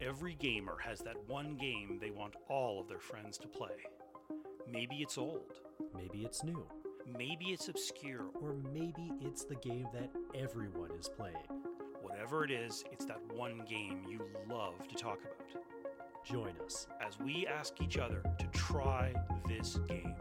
Every gamer has that one game they want all of their friends to play. Maybe it's old, Maybe it's new. maybe it's obscure. Or maybe it's the game that everyone is playing. Whatever it is, it's that one game you love to talk about. Join us. As we ask each other to try this game.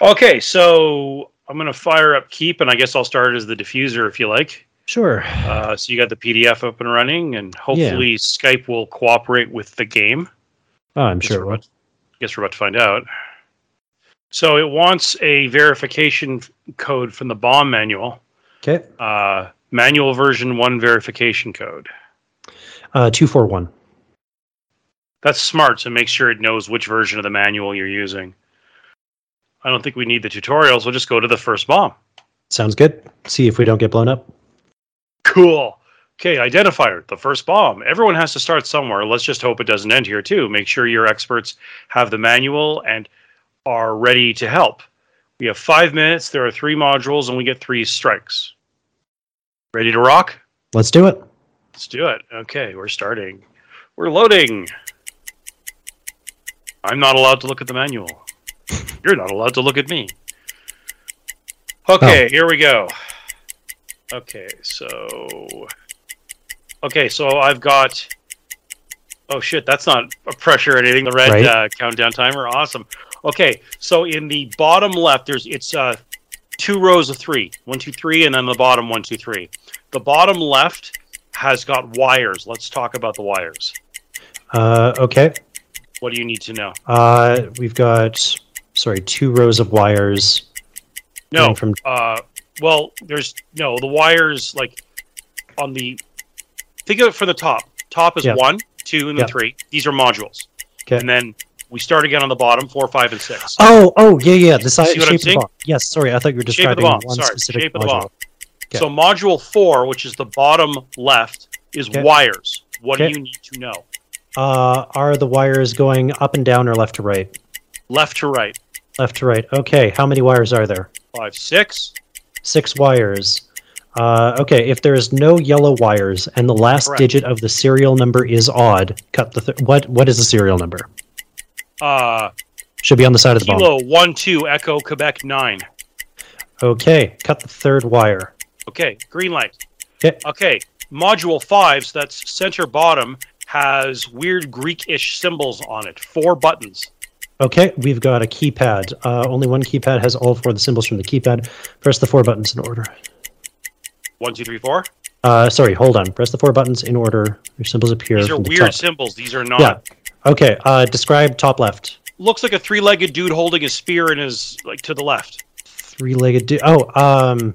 Okay, so I'm going to fire up Keep, and I guess I'll start as the diffuser if you like. Sure. Uh, so you got the PDF up and running, and hopefully Skype will cooperate with the game. Oh, I'm sure it will. about- guess we're about to find out. So it wants a verification code from the bomb manual, Okay. uh, manual version one verification code. Uh, 241. That's smart, so make sure it knows which version of the manual you're using. I don't think we need the tutorials. We'll just go to the first bomb. Sounds good. See if we don't get blown up. Cool. Okay, identifier, the first bomb. Everyone has to start somewhere. Let's just hope it doesn't end here, too. Make sure your experts have the manual and are ready to help. We have five minutes, there are three modules, and we get three strikes. Ready to rock? Let's do it. Let's do it. Okay, we're starting. We're loading. I'm not allowed to look at the manual. You're not allowed to look at me. Okay, here we go. Okay, so. Okay, so I've got. Oh shit, that's not a pressure or anything. The red Right. uh, countdown timer, awesome. Okay, so in the bottom left, there's it's uh, two rows of three, one, two, three, and then the bottom one, two, three. The bottom left has got wires. Let's talk about the wires. Uh, okay. What do you need to know? Uh, we've got, sorry, two rows of wires. No, going From, uh, well, there's no the wires like on the. Think of it from the top. Top is Yeah. one, two, and then Yeah. three. These are modules, Okay. and then we start again on the bottom, four, five, and six. oh, oh, yeah, yeah. The size, see what I'm shape of the saying? bomb. Yes, sorry. I thought you were Shape of describing the bomb. one Sorry, specific shape of the module. bomb. Okay. So module four, which is the bottom left, is Okay. wires. What Okay. do you need to know? Uh, are the wires going up and down or left to right? Left to right. Left to right. Okay. How many wires are there? Five, six. Six wires. Uh, okay, if there is no yellow wires and the last Correct. digit of the serial number is odd, cut the th- what? What is the serial number? Uh, Should be on the side of the bomb. kilo one two Echo Quebec nine. Okay, cut the third wire. Okay, green light. Okay. Okay, module five, so that's center bottom, has weird Greek-ish symbols on it. Four buttons. Okay, we've got a keypad. Uh, only one keypad has all four of the symbols from the keypad. Press the four buttons in order. One, two, three, four. Uh, sorry, hold on. Press the four buttons in order. Your symbols appear These are the weird top. symbols. These are not. Yeah. Okay. Uh, describe top left. Looks like a three-legged dude holding a spear in his like to the left. Three-legged. dude. oh, um.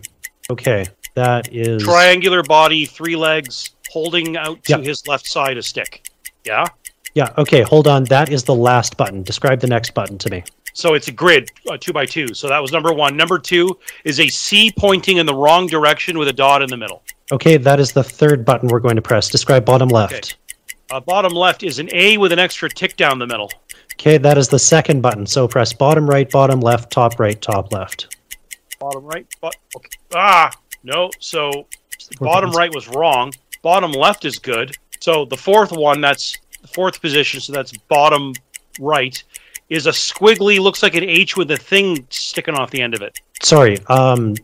Okay, that is. Triangular body, three legs, holding out to Yep. his left side a stick. Yeah. Yeah. Okay. Hold on. That is the last button. Describe the next button to me. So it's a grid, uh, two by two. So that was number one. Number two is a C pointing in the wrong direction with a dot in the middle. Okay, that is the third button we're going to press. Describe bottom left. Uh, bottom left is an A with an extra tick down the middle. Okay, that is the second button. So press bottom right, bottom left, top right, top left. Bottom right. But, okay. Ah, no. So Four bottom buttons. right was wrong. Bottom left is good. So the fourth one, that's fourth position. So that's bottom right, is a squiggly, looks like an H with a thing sticking off the end of it. Sorry. Um,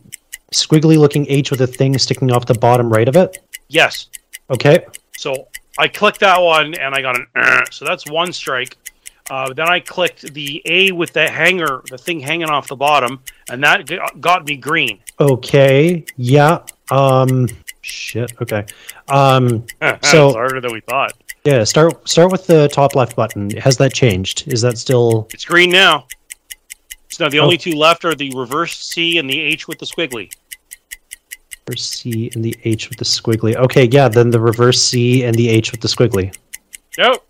squiggly looking H with a thing sticking off the bottom right of it. Yes. Okay. So I clicked that one and I got an uh, so that's one strike. Uh, then I clicked the A with the hanger, the thing hanging off the bottom, and that got me green. Okay. Yeah. Um. Shit. Okay. Um. So- harder than we thought. Yeah. Start. Start with the top left button. Has that changed? Is that still? It's green now. So now the Oh. only two left are the reverse C and the H with the squiggly. Reverse C and the H with the squiggly. Okay. Yeah. Then the reverse C and the H with the squiggly. Nope.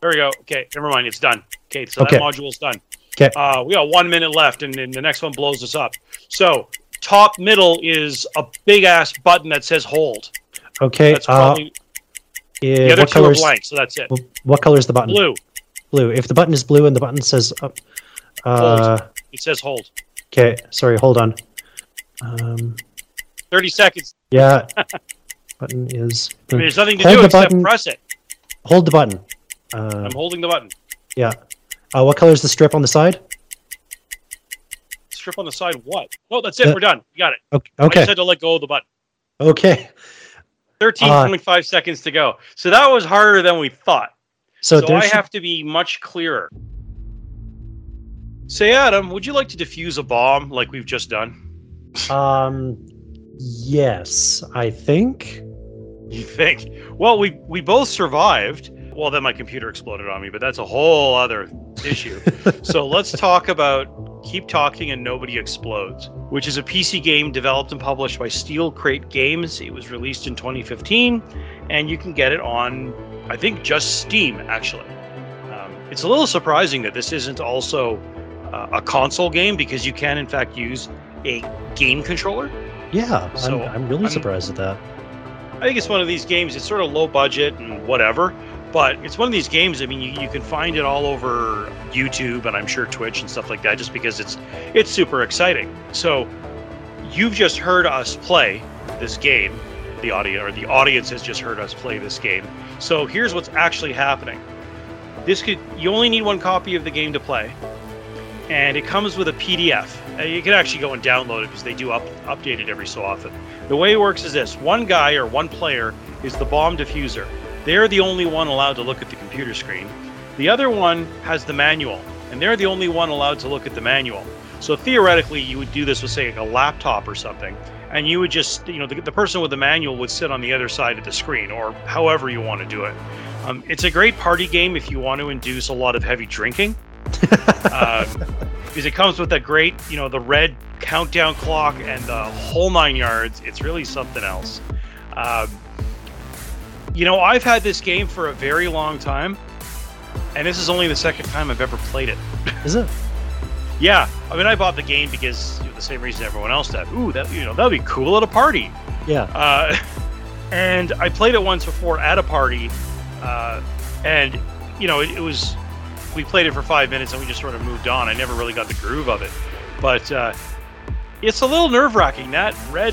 There we go. Okay, never mind. It's done. Okay, so Okay. that module's done. 'Kay. Uh, we got one minute left, and then the next one blows us up. So top middle is a big ass button that says hold. Okay. That's Uh, Eh, The other what two are blank, so that's it. What color is the button? Blue. Blue. If the button is blue and the button says up, uh, It says hold. okay. Sorry, hold on. Um, 30 seconds. yeah. button is. I mean, there's nothing to Hold do except button. press it. Hold the button. Uh, I'm holding the button. yeah. Uh, what color is the strip on the side? Strip on the side. What? No, that's it. The- We're done. You got it. Okay. I just had to let go of the button. Okay. 13.5 seconds to go. So that was harder than we thought. So, So, I have to be much clearer. Say, Adam, would you like to defuse a bomb like we've just done? Um. Yes, I think. You think? Well, we we both survived. Well, then my computer exploded on me, but that's a whole other issue. so let's talk about Keep Talking and Nobody Explodes, which is a PC game developed and published by Steel Crate Games. It was released in 2015, and you can get it on, I think, just Steam, actually. Um, it's a little surprising that this isn't also uh, a console game because you can, in fact, use a game controller. Yeah, So, I'm, I'm really I'm- surprised at that. I think it's one of these games. It's sort of low budget and whatever, but it's one of these games. I mean, you, you can find it all over YouTube and I'm sure Twitch and stuff like that, just because it's it's super exciting. So, you've just heard us play this game. The audio or the audience has just heard us play this game. So here's what's actually happening. This could you only need one copy of the game to play, and it comes with a PDF. Uh, You can actually go and download it because they do up, update it every so often. The way it works is this one guy or one player is the bomb diffuser. They're the only one allowed to look at the computer screen. The other one has the manual, and they're the only one allowed to look at the manual. So theoretically, you would do this with, say, like a laptop or something, and you would just, you know, the, the person with the manual would sit on the other side of the screen, or however you want to do it. Um, it's a great party game if you want to induce a lot of heavy drinking um, because it comes with a great, you know, the red countdown clock and the whole nine yards. It's really something else. Um, you know, I've had this game for a very long time, and this is only the second time I've ever played it. Is it? Yeah, I mean, I bought the game because you know, the same reason everyone else did. Ooh, that you know, that'd be cool at a party. Yeah. Uh, and I played it once before at a party, uh, and you know, it, it was we played it for five minutes and we just sort of moved on. I never really got the groove of it, but uh, it's a little nerve wracking. That red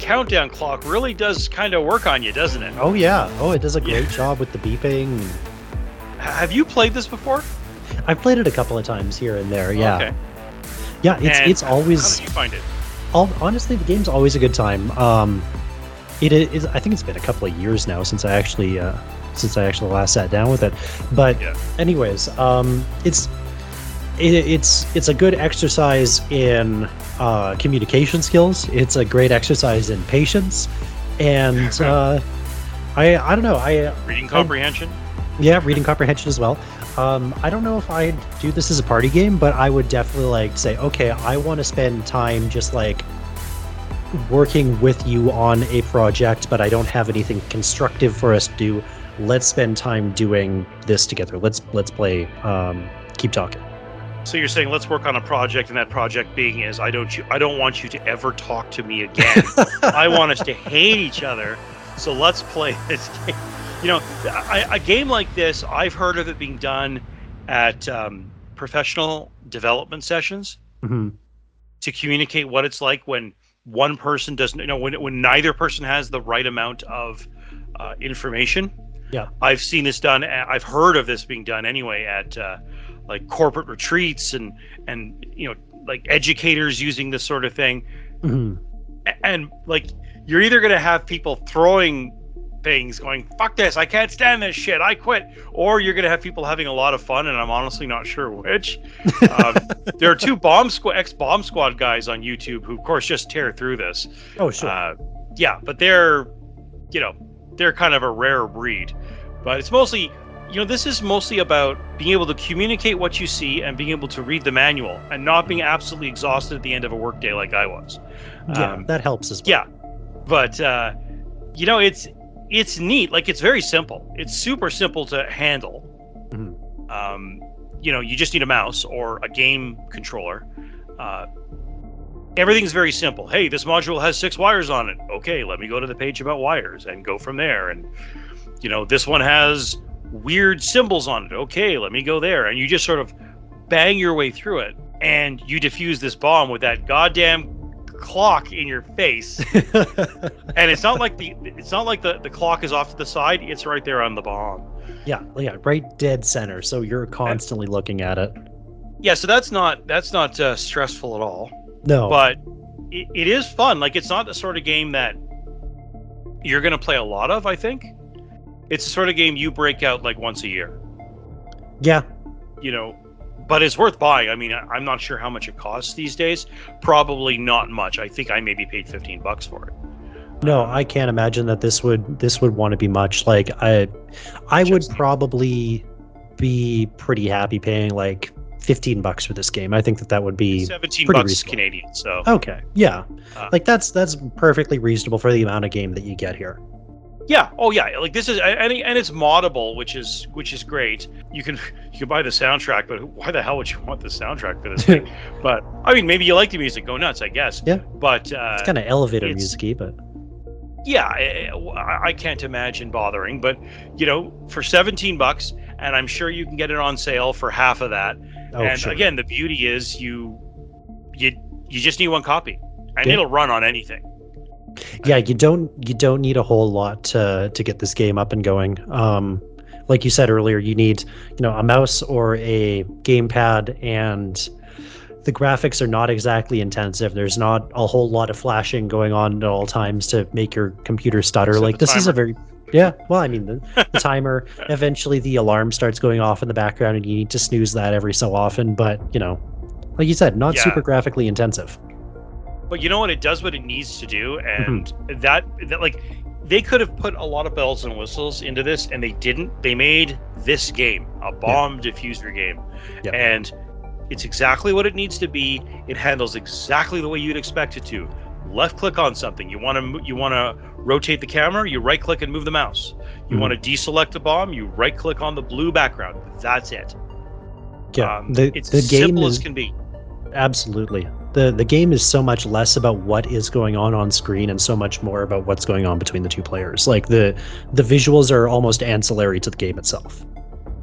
countdown clock really does kind of work on you, doesn't it? Oh yeah. Oh, it does a Yeah. great job with the beeping. Have you played this before? I've played it a couple of times here and there. Yeah. Okay. Yeah. It's And it's How always did you find it? all, honestly the game's always a good time. Um, it is. I think it's been a couple of years now since I actually uh, since I actually last sat down with it. But Yeah. anyways, um, it's it, it's it's a good exercise in uh, communication skills. It's a great exercise in patience, and uh, I I don't know. I Reading comprehension. yeah, reading comprehension as well. Um, I don't know if I'd do this as a party game, but I would definitely like say, okay, I want to spend time just like working with you on a project, but I don't have anything constructive for us to do. Let's spend time doing this together. Let's let's play. Um, keep talking. So you're saying let's work on a project, and that project being is I don't you I don't want you to ever talk to me again. I want us to hate each other. So let's play this game. You know, I, a game like this, I've heard of it being done at um, professional development sessions Mhm. to communicate what it's like when one person doesn't, you know, when when neither person has the right amount of uh, information. Yeah. I've seen this done. I've heard of this being done anyway at uh, like corporate retreats and and you know like educators using this sort of thing Mhm. And like you're either going to have people throwing things going fuck this i can't stand this shit i quit or you're going to have people having a lot of fun and i'm honestly not sure which um, there are two bomb squad ex bomb squad guys on youtube who of course just tear through this Oh sure. uh, yeah, but they're, you know, they're kind of a rare breed. But it's mostly, you know, this is mostly about being able to communicate what you see and being able to read the manual and not being absolutely exhausted at the end of a workday like I was. yeah, um, that helps as well. Yeah, but uh, you know, it's it's neat. Like it's very simple. It's super simple to handle. Mhm. Um, you know, you just need a mouse or a game controller. Uh, everything's very simple. Hey, this module has six wires on it. Okay, let me go to the page about wires and go from there. And you know, this one has weird symbols on it. Okay, let me go there. And you just sort of bang your way through it and you defuse this bomb with that goddamn clock in your face. and it's not like the it's not like the, the clock is off to the side, it's right there on the bomb. yeah, yeah, right dead center. So you're constantly looking at it. Yeah, so that's not that's not uh, stressful at all. No, but it, it is fun. Like it's not the sort of game that you're going to play a lot of. I think it's the sort of game you break out like once a year. yeah, You know, but it's worth buying. I mean, I'm not sure how much it costs these days. Probably not much. I think I maybe paid 15 bucks for it. No, I can't imagine that this would this would want to be much. Like I, I would probably be pretty happy paying like fifteen bucks for this game. I think that that would be 17 bucks reasonable. Canadian. So okay. Yeah, Uh, like that's that's perfectly reasonable for the amount of game that you get here. Yeah, oh yeah, like this is and, and it's moddable, which is which is great. You can you can buy the soundtrack, but why the hell would you want the soundtrack for this thing? but I mean, maybe you like the music, go nuts, I guess. Yeah. But uh, It's kind of elevator musicy, but yeah, I, I- can't imagine bothering. But you know, for 17 bucks, and I'm sure you can get it on sale for half of that. oh and sure. again, the beauty is you you you just need one copy, and Yeah. it'll run on anything. Yeah, you don't you don't need a whole lot to to get this game up and going. Um, like you said earlier, you need you know a mouse or a gamepad, and the graphics are not exactly intensive. There's not a whole lot of flashing going on at all times to make your computer stutter. Except like this is a very yeah. Well, I mean the, the timer. Eventually, the alarm starts going off in the background, and you need to snooze that every so often. But you know, like you said, not Yeah. super graphically intensive. But you know what? It does what it needs to do, Mm-hmm. and that that like they could have put a lot of bells and whistles into this, and they didn't. They made this game a bomb diffuser game, Yeah. and it's exactly what it needs to be. It handles exactly the way you'd expect it to. Left click on something. You want to you want to rotate the camera. You right click and move the mouse. You Mhm. want to deselect a bomb. You right click on the blue background. That's it. Yeah, Um, the it's the as game simple is as can be. Absolutely. The the game is so much less about what is going on on screen and so much more about what's going on between the two players. Like the the visuals are almost ancillary to the game itself.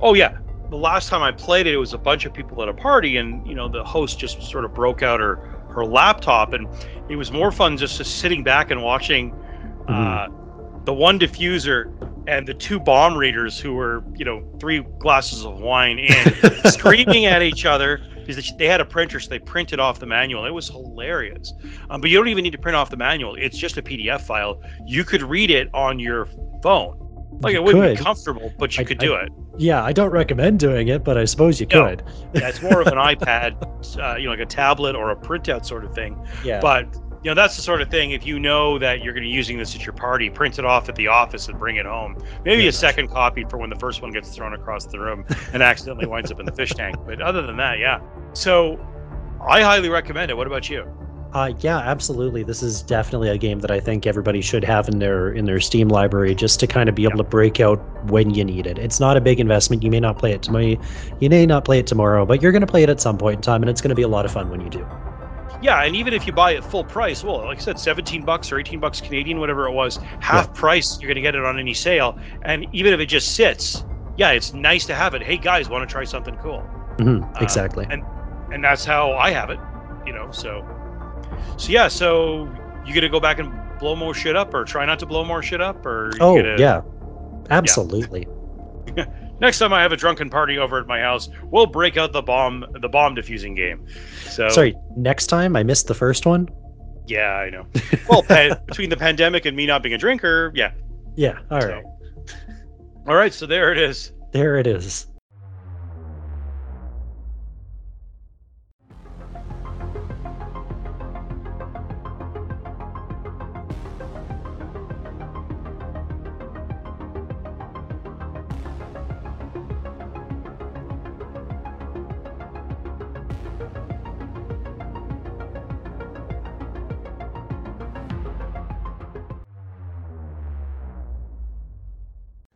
Oh yeah. The last time I played it, it was a bunch of people at a party, and you know the host just sort of broke out her her laptop, and it was more fun just, just sitting back and watching uh, the one diffuser and the two bomb readers who were you know three glasses of wine in, screaming at each other because they had a printer, so they printed off the manual. It was hilarious. Um, but you don't even need to print off the manual; it's just a PDF file. You could read it on your phone. Like You it wouldn't could. be comfortable, but you I- could I- do it. Yeah, I don't recommend doing it, but I suppose you No. could. Yeah, it's more of an iPad, uh, you know, like a tablet or a printout sort of thing. Yeah. But you know, that's the sort of thing. If you know that you're going to be using this at your party, print it off at the office and bring it home. Maybe Yeah, a second copy for when the first one gets thrown across the room and accidentally winds up in the fish tank. But other than that, yeah. So I highly recommend it. What about you? Uh, yeah, absolutely. This is definitely a game that I think everybody should have in their in their Steam library just to kind of be able to break out when you need it. It's not a big investment. You may not play it tomorrow. You may not play it tomorrow, but you're going to play it at some point in time, and it's going to be a lot of fun when you do. Yeah, and even if you buy it full price, well, like I said, 17 bucks or 18 bucks Canadian, whatever it was, half price, you're going to get it on any sale. And even if it just sits, yeah, it's nice to have it. Hey guys, want to try something cool? Mm-hmm, Uh, exactly. and and that's how I have it, you know. So, so yeah. So you gonna go back and blow more shit up, or try not to blow more shit up, or oh gonna- yeah, absolutely. Next time I have a drunken party over at my house, we'll break out the bomb, the bomb diffusing game. So Sorry, next time I missed the first one. yeah, I know. Well, pa- between the pandemic and me not being a drinker, yeah. Yeah, all So- right. All right, so there it is. There it is.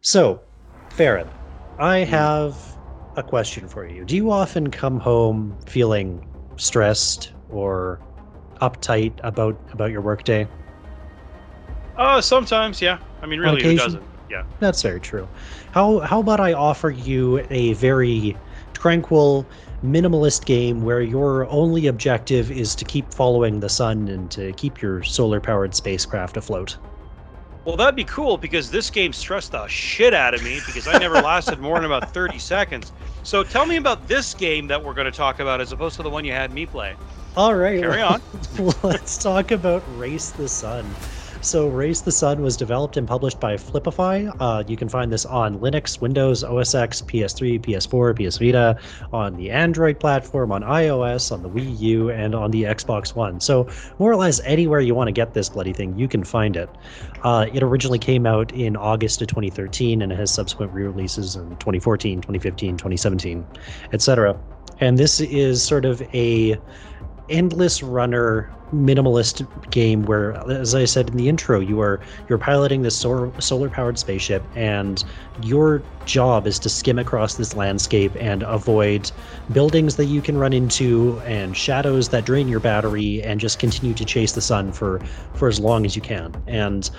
So, Farron, I have a question for you. Do you often come home feeling stressed or uptight about about your workday? Uh, sometimes, yeah. I mean, really, who doesn't? Yeah. That's very true. How how about I offer you a very tranquil minimalist game where your only objective is to keep following the sun and to keep your solar powered spacecraft afloat. Well, that'd be cool because this game stressed the shit out of me because I never lasted more than about 30 seconds. So tell me about this game that we're going to talk about as opposed to the one you had me play. All right. Carry on. Let's talk about Race the Sun. So, Race the Sun was developed and published by Flippfly. Uh, you can find this on Linux, Windows, OS X, PS3, PS4, PS Vita, on the Android platform, on iOS, on the Wii U, and on the Xbox One. So, more or less anywhere you want to get this bloody thing, you can find it. Uh, it originally came out in August of 2013 and it has subsequent re releases in 2014, 2015, 2017, etc. And this is sort of a endless runner minimalist game where as i said in the intro you are you're piloting this solar powered spaceship and your job is to skim across this landscape and avoid buildings that you can run into and shadows that drain your battery and just continue to chase the sun for for as long as you can and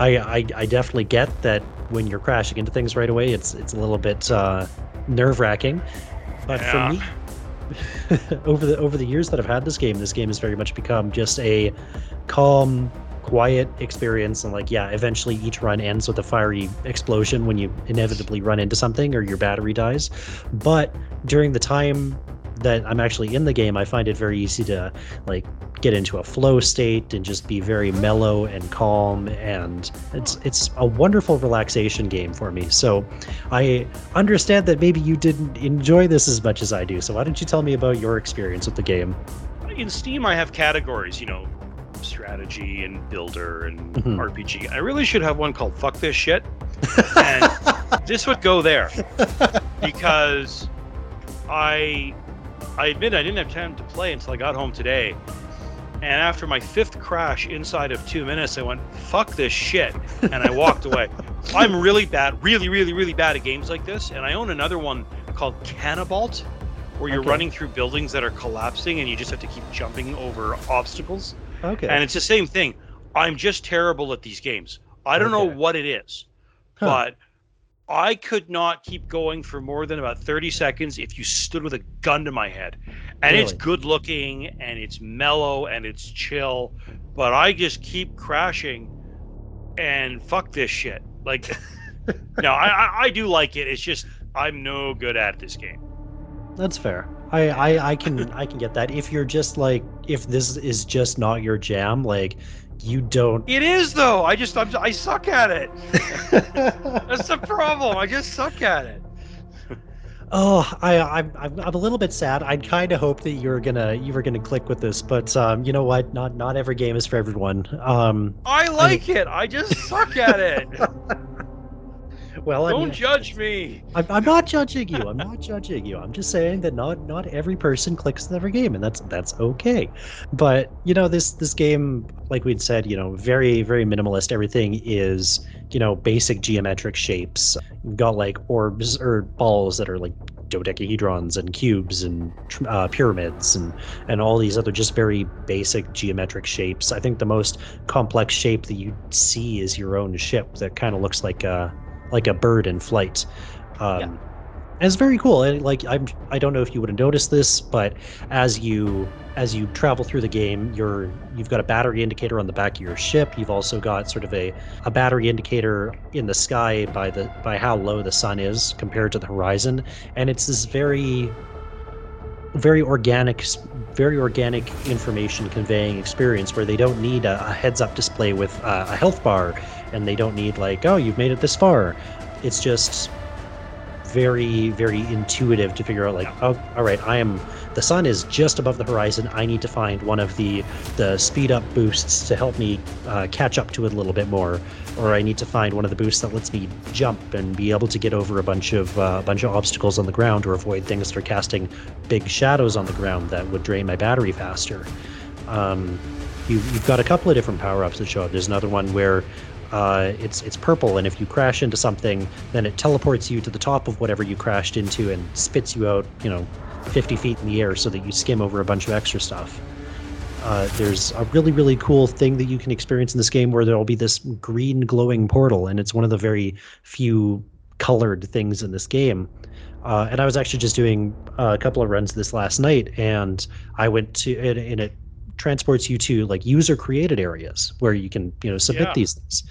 i i, I definitely get that when you're crashing into things right away it's it's a little bit uh, nerve wracking but yeah. for me over the over the years that I've had this game, this game has very much become just a calm, quiet experience. And like, yeah, eventually each run ends with a fiery explosion when you inevitably run into something or your battery dies. But during the time that I'm actually in the game, I find it very easy to like get into a flow state and just be very mellow and calm and it's it's a wonderful relaxation game for me. So I understand that maybe you didn't enjoy this as much as I do. So why don't you tell me about your experience with the game? In Steam I have categories, you know, strategy and builder and mm-hmm. RPG. I really should have one called fuck this shit. And this would go there because I I admit I didn't have time to play until I got home today. And after my fifth crash inside of two minutes, I went, fuck this shit. And I walked away. I'm really bad, really, really, really bad at games like this. And I own another one called Canabalt, where you're okay. running through buildings that are collapsing and you just have to keep jumping over obstacles. Okay. And it's the same thing. I'm just terrible at these games. I don't okay. know what it is, huh. but I could not keep going for more than about 30 seconds if you stood with a gun to my head. And really? it's good looking and it's mellow and it's chill, but I just keep crashing and fuck this shit. Like, no, I, I, I do like it. It's just I'm no good at this game. That's fair. I, I, I can I can get that. If you're just like if this is just not your jam, like you don't. It is though. I just I'm, I suck at it. That's the problem. I just suck at it. Oh, I, I'm, I'm a little bit sad. I kind of hope that you're gonna you were gonna click with this, but um, you know what? Not not every game is for everyone. Um, I like I, it. I just suck at it. well, don't I mean, judge me. I'm, I'm not judging you. I'm not judging you. I'm just saying that not not every person clicks with every game, and that's that's okay. But you know, this this game, like we'd said, you know, very very minimalist. Everything is you know basic geometric shapes. You've got like orbs or balls that are like dodecahedrons and cubes and uh, pyramids and and all these other just very basic geometric shapes. I think the most complex shape that you see is your own ship that kind of looks like a like a bird in flight. Um, yeah. And it's very cool. And like I'm, I don't know if you would have noticed this, but as you as you travel through the game, you're you've got a battery indicator on the back of your ship. You've also got sort of a, a battery indicator in the sky by the by how low the sun is compared to the horizon, and it's this very very organic very organic information conveying experience where they don't need a, a heads up display with uh, a health bar and they don't need like oh you've made it this far it's just very very intuitive to figure out like oh all right i am the sun is just above the horizon. I need to find one of the the speed up boosts to help me uh, catch up to it a little bit more. Or i need to find one of the boosts that lets me jump and be able to get over a bunch of uh, a bunch of obstacles on the ground or avoid things that are casting big shadows on the ground that would drain my battery faster. Um, you, you've got a couple of different power ups that show up. There's another one where uh, it's it's purple, and if you crash into something, then it teleports you to the top of whatever you crashed into and spits you out, you know, 50 feet in the air, so that you skim over a bunch of extra stuff. uh, there's a really really cool thing that you can experience in this game where there will be this green glowing portal, and it's one of the very few colored things in this game. Uh, and I was actually just doing a couple of runs this last night, and I went to and, and it transports you to like user created areas where you can you know submit Yeah. these things.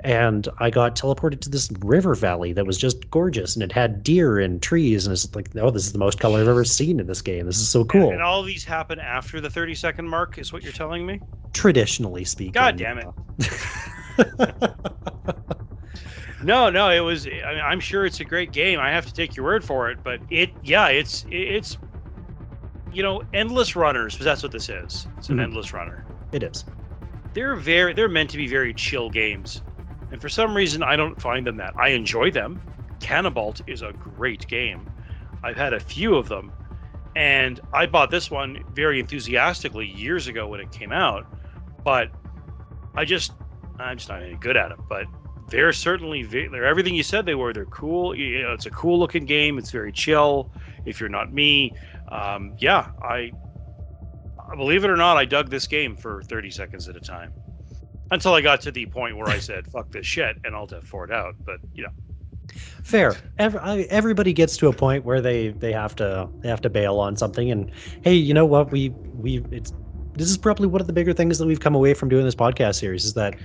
And I got teleported to this river valley that was just gorgeous, and it had deer and trees, and it's like, oh, this is the most color I've ever seen in this game. This is so cool. And all these happen after the 30 second mark, is what you're telling me? Traditionally speaking. God damn it. No, no, it was. I mean, I'm sure it's a great game. I have to take your word for it, but it, yeah, it's it's, you know, endless runners. Because that's what this is. It's an Mhm. endless runner. It is. They're very, they're meant to be very chill games, and for some reason, I don't find them that. I enjoy them. Canabalt is a great game. I've had a few of them, and I bought this one very enthusiastically years ago when it came out, but I just, I'm just not any good at it. But they're certainly they're everything you said they were. They're cool. You know, it's a cool looking game. It's very chill. If you're not me, um, yeah, I believe it or not, I dug this game for 30 seconds at a time until I got to the point where I said, "Fuck this shit," and I'll have four it out. But you know, Fair. Every, I, everybody gets to a point where they they have to they have to bail on something. And hey, you know what? We we it's this is probably one of the bigger things that we've come away from doing this podcast series is that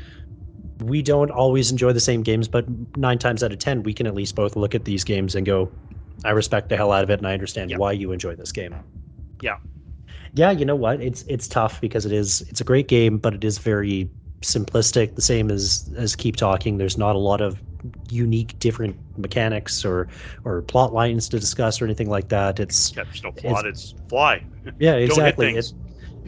we don't always enjoy the same games, but nine times out of ten, we can at least both look at these games and go, "I respect the hell out of it, and I understand Yeah. why you enjoy this game." Yeah. Yeah, you know what? It's it's tough because it is it's a great game, but it is very simplistic. The same as as Keep Talking. There's not a lot of unique different mechanics or or plot lines to discuss or anything like that. It's yeah, there's no plot. It's fly. yeah, exactly. things.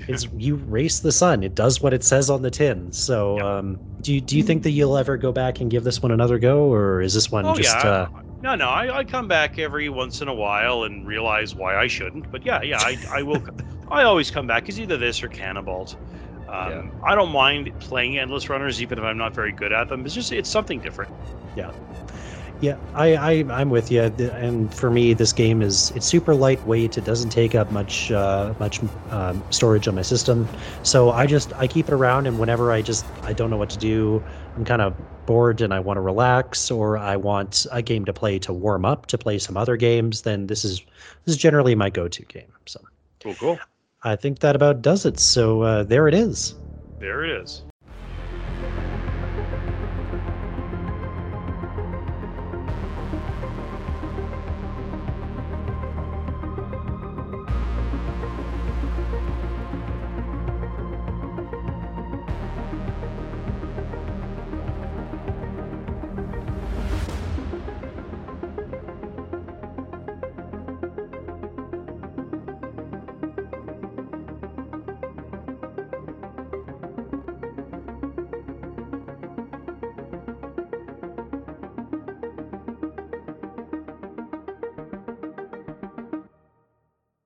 It's you race the sun. It does what it says on the tin. So, Yep. um, do you do you think that you'll ever go back and give this one another go, or is this one Oh just yeah. uh, No, no, I, I come back every once in a while and realize why I shouldn't. But yeah, yeah, I, I will. I always come back. It's either this or Canabalt. Um, I don't mind playing endless runners, even if I'm not very good at them. It's just it's something different. Yeah, I, I I'm with you. And for me, this game is it's super lightweight. It doesn't take up much uh, much um, storage on my system. So I just I keep it around, and whenever I just I don't know what to do, I'm kind of bored and I want to relax, or I want a game to play to warm up to play some other games. Then this is this is generally my go-to game. So Cool, cool. I think that about does it. So uh, there it is. There it is.